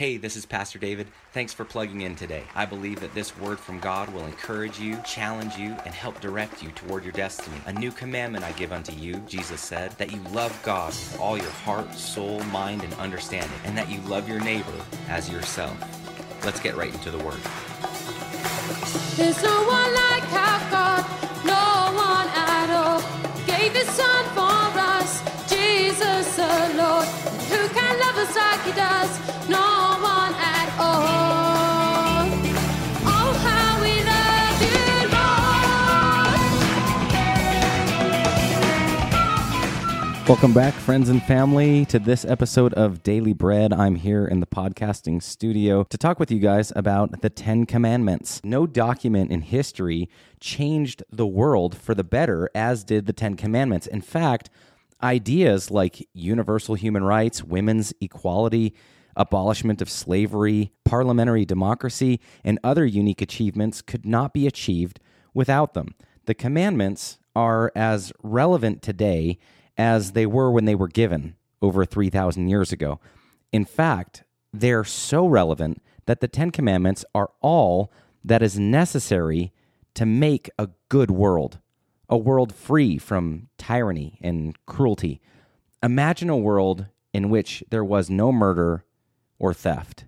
Hey, this is Pastor David. Thanks for plugging in today. I believe that this word from God will encourage you, challenge you, and help direct you toward your destiny. A new commandment I give unto you, Jesus said, that you love God with all your heart, soul, mind, and understanding, and that you love your neighbor as yourself. Let's get right into the word. There's no one like our God, no one at all. Gave his son for us, Jesus the Lord. Who can love us like he does? Welcome back, friends and family, to this episode of Daily Bread. I'm here in the podcasting studio to talk with you guys about the Ten Commandments. No document in history changed the world for the better as did the Ten Commandments. In fact, ideas like universal human rights, women's equality, abolishment of slavery, parliamentary democracy, and other unique achievements could not be achieved without them. The commandments are as relevant today as they were when they were given over 3,000 years ago. In fact, they're so relevant that the Ten Commandments are all that is necessary to make a good world, a world free from tyranny and cruelty. Imagine a world in which there was no murder or theft.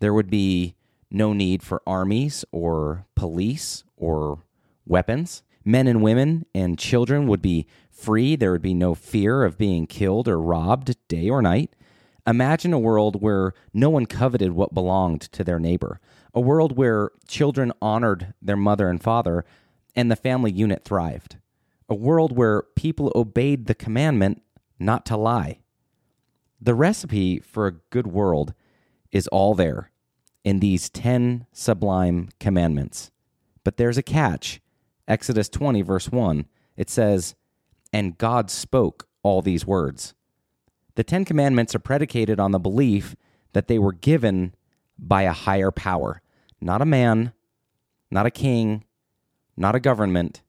There would be no need for armies or police or weapons. Men and women and children would be free. There would be no fear of being killed or robbed day or night. Imagine a world where no one coveted what belonged to their neighbor, a world where children honored their mother and father and the family unit thrived, a world where people obeyed the commandment not to lie. The recipe for a good world is all there in these 10 sublime commandments. But there's a catch. Exodus 20, verse 1, it says, And God spoke all these words. The Ten Commandments are predicated on the belief that they were given by a higher power, not a man, not a king, not a government,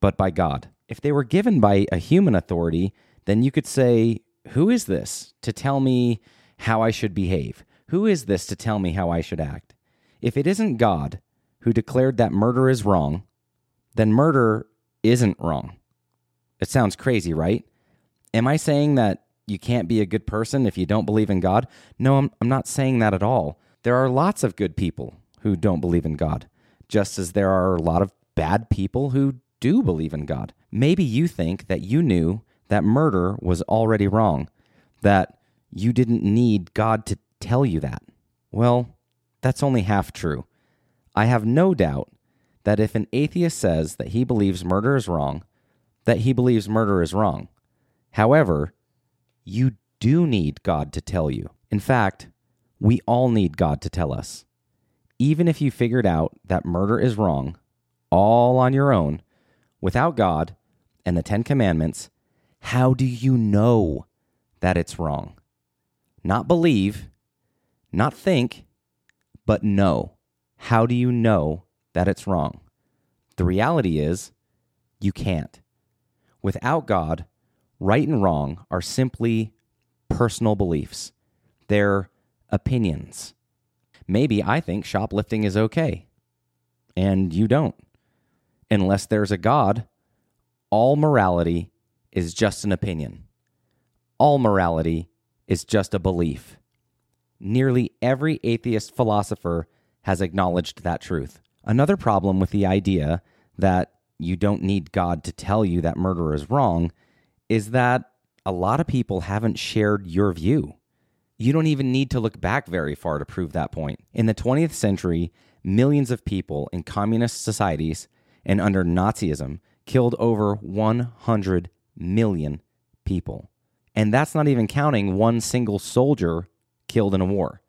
but by God. If they were given by a human authority, then you could say, Who is this to tell me how I should behave? Who is this to tell me how I should act? If it isn't God who declared that murder is wrong, then murder isn't wrong. It sounds crazy, right? Am I saying that you can't be a good person if you don't believe in God? No, I'm, I'm not saying that at all. There are lots of good people who don't believe in God, just as there are a lot of bad people who do believe in God. Maybe you think that you knew that murder was already wrong, that you didn't need God to tell you that. Well, that's only half true. I have no doubt that if an atheist says that he believes murder is wrong, that he believes murder is wrong. However, you do need God to tell you. In fact, we all need God to tell us. Even if you figured out that murder is wrong, all on your own, without God and the Ten Commandments, how do you know that it's wrong? Not believe, not think, but know. How do you know that it's wrong? The reality is, you can't. Without God, right and wrong are simply personal beliefs, they're opinions. Maybe I think shoplifting is okay, and you don't. Unless there's a God, all morality is just an opinion. All morality is just a belief. Nearly every atheist philosopher has acknowledged that truth. Another problem with the idea that you don't need God to tell you that murder is wrong is that a lot of people haven't shared your view. You don't even need to look back very far to prove that point. In the 20th century, millions of people in communist societies and under Nazism killed over 100 million people. And that's not even counting one single soldier killed in a war.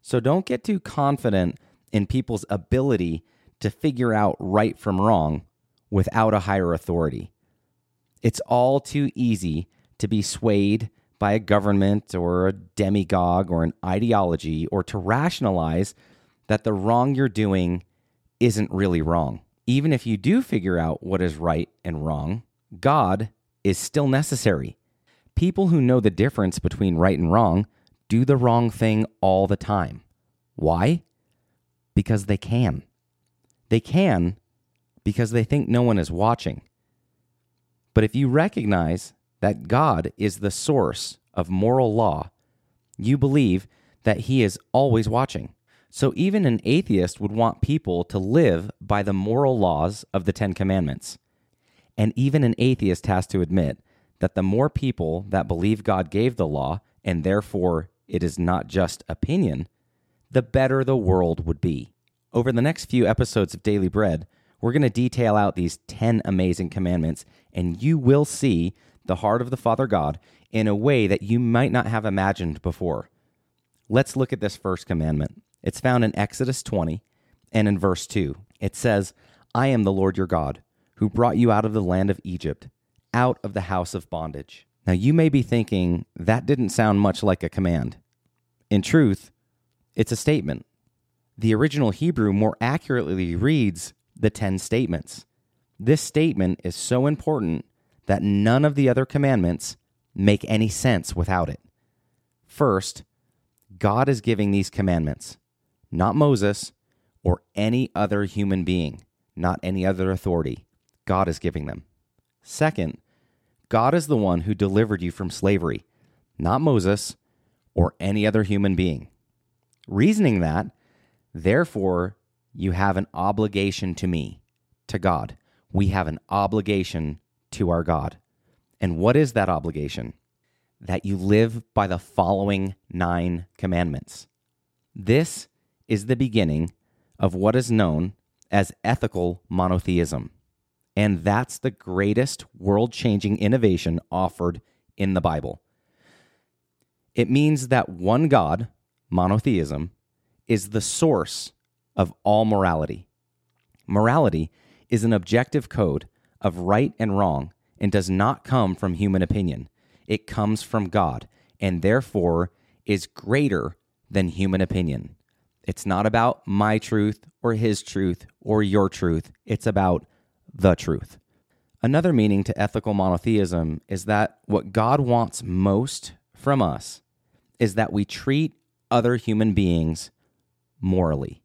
So don't get too confident in people's ability to figure out right from wrong without a higher authority. It's all too easy to be swayed by a government or a demagogue or an ideology or to rationalize that the wrong you're doing isn't really wrong. Even if you do figure out what is right and wrong, God is still necessary. People who know the difference between right and wrong do the wrong thing all the time. Why? Because they can. They can because they think no one is watching. But if you recognize that God is the source of moral law, you believe that He is always watching. So even an atheist would want people to live by the moral laws of the Ten Commandments. And even an atheist has to admit that the more people that believe God gave the law, and therefore it is not just opinion, the better the world would be. Over the next few episodes of Daily Bread, we're going to detail out these 10 amazing commandments, and you will see the heart of the Father God in a way that you might not have imagined before. Let's look at this first commandment. It's found in Exodus 20 and in verse 2. It says, I am the Lord your God, who brought you out of the land of Egypt, out of the house of bondage. Now, you may be thinking that didn't sound much like a command. In truth, it's a statement. The original Hebrew more accurately reads the 10 statements. This statement is so important that none of the other commandments make any sense without it. First, God is giving these commandments, not Moses or any other human being, not any other authority. God is giving them. Second, God is the one who delivered you from slavery, not Moses or any other human being. Reasoning that, therefore, you have an obligation to me, to God. We have an obligation to our God. And what is that obligation? That you live by the following nine commandments. This is the beginning of what is known as ethical monotheism. And that's the greatest world changing innovation offered in the Bible. It means that one God, monotheism, is the source of all morality. Morality is an objective code of right and wrong and does not come from human opinion. It comes from God and therefore is greater than human opinion. It's not about my truth or his truth or your truth. It's about the truth. Another meaning to ethical monotheism is that what God wants most from us is that we treat other human beings morally.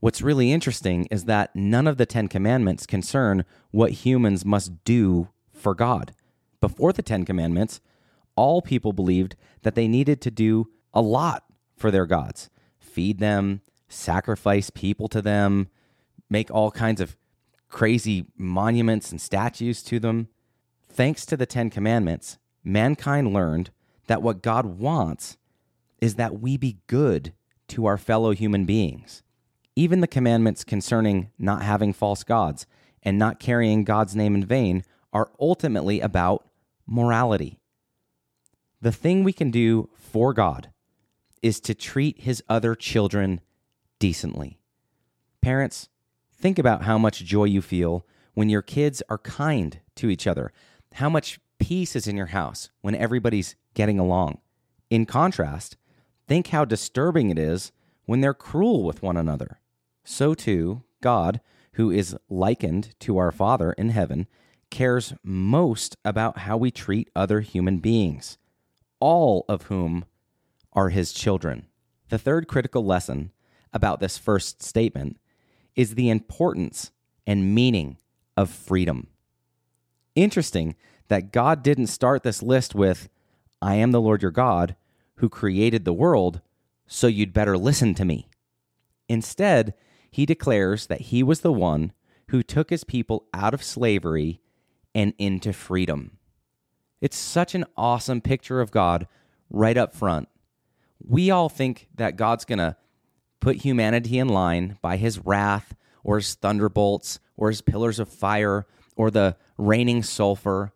What's really interesting is that none of the Ten Commandments concern what humans must do for God. Before the Ten Commandments, all people believed that they needed to do a lot for their gods feed them, sacrifice people to them, make all kinds of crazy monuments and statues to them. Thanks to the Ten Commandments, mankind learned that what God wants is that we be good to our fellow human beings. Even the commandments concerning not having false gods and not carrying God's name in vain are ultimately about morality. The thing we can do for God is to treat his other children decently. Parents, think about how much joy you feel when your kids are kind to each other, how much peace is in your house when everybody's getting along. In contrast, think how disturbing it is when they're cruel with one another so too God, who is likened to our Father in heaven, cares most about how we treat other human beings, all of whom are his children. The third critical lesson about this first statement is the importance and meaning of freedom. Interesting that God didn't start this list with, I am the Lord your God who created the world, so you'd better listen to me. Instead, he declares that he was the one who took his people out of slavery and into freedom. It's such an awesome picture of God right up front. We all think that God's going to put humanity in line by his wrath or his thunderbolts or his pillars of fire or the raining sulfur.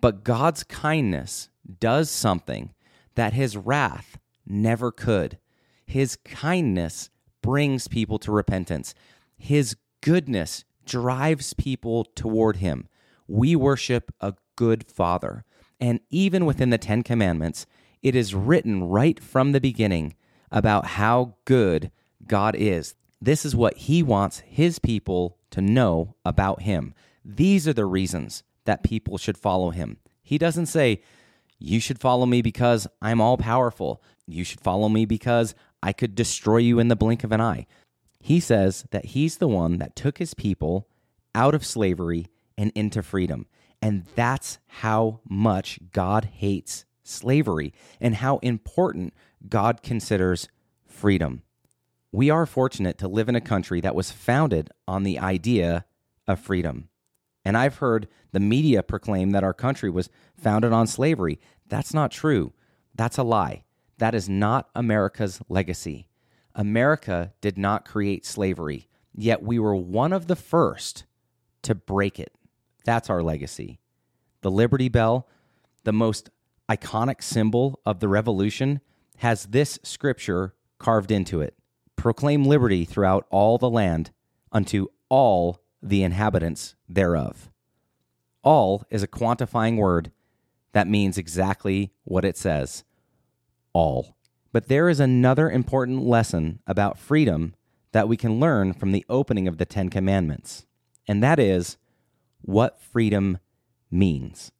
But God's kindness does something that his wrath never could. His kindness brings people to repentance. His goodness drives people toward him. We worship a good father. And even within the Ten Commandments, it is written right from the beginning about how good God is. This is what he wants his people to know about him. These are the reasons that people should follow him. He doesn't say, You should follow me because I'm all powerful. you should follow me because I could destroy you in the blink of an eye. He says that he's the one that took his people out of slavery and into freedom. And that's how much God hates slavery and how important God considers freedom. We are fortunate to live in a country that was founded on the idea of freedom. And I've heard the media proclaim that our country was founded on slavery. That's not true. That's a lie. That is not America's legacy. America did not create slavery, yet we were one of the first to break it. That's our legacy. The Liberty Bell, the most iconic symbol of the revolution, has this scripture carved into it Proclaim liberty throughout all the land unto all the inhabitants thereof. All is a quantifying word that means exactly what it says all. But there is another important lesson about freedom that we can learn from the opening of the Ten Commandments, and that is what freedom means.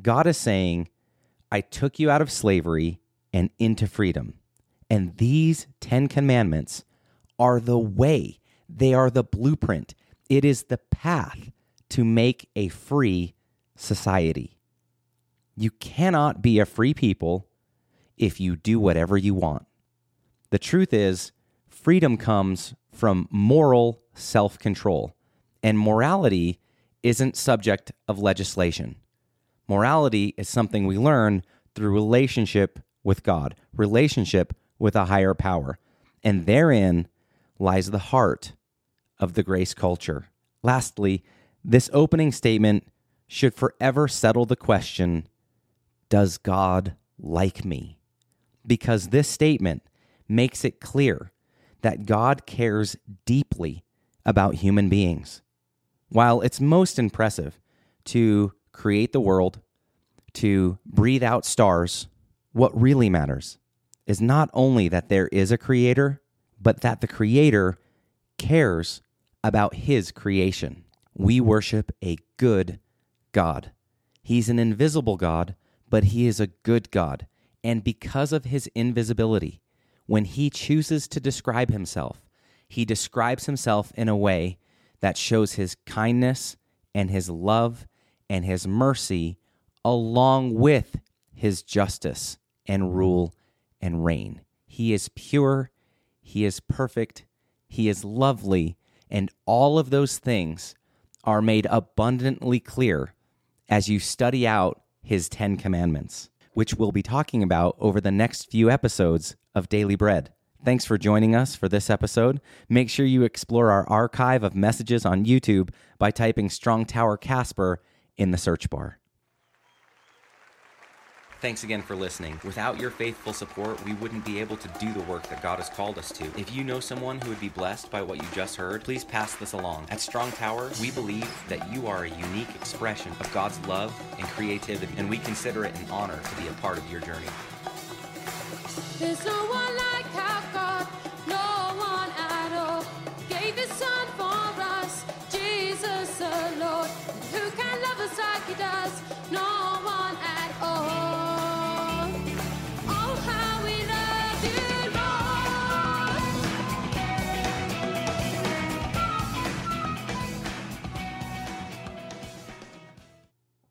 God is saying, I took you out of slavery and into freedom. And these Ten Commandments are the way, they are the blueprint, it is the path to make a free society. You cannot be a free people if you do whatever you want. The truth is, freedom comes from moral self control, and morality isn't subject of legislation. Morality is something we learn through relationship with God, relationship with a higher power. And therein lies the heart of the grace culture. Lastly, this opening statement should forever settle the question Does God like me? Because this statement makes it clear that God cares deeply about human beings. While it's most impressive to create the world, to breathe out stars, what really matters is not only that there is a creator, but that the creator cares about his creation. We worship a good God. He's an invisible God, but he is a good God. And because of his invisibility, when he chooses to describe himself, he describes himself in a way that shows his kindness and his love and his mercy, along with his justice and rule and reign. He is pure, he is perfect, he is lovely, and all of those things are made abundantly clear as you study out his Ten Commandments which we'll be talking about over the next few episodes of Daily Bread. Thanks for joining us for this episode. Make sure you explore our archive of messages on YouTube by typing Strong Tower Casper in the search bar. Thanks again for listening. Without your faithful support, we wouldn't be able to do the work that God has called us to. If you know someone who would be blessed by what you just heard, please pass this along. At Strong Tower, we believe that you are a unique expression of God's love and creativity, and we consider it an honor to be a part of your journey.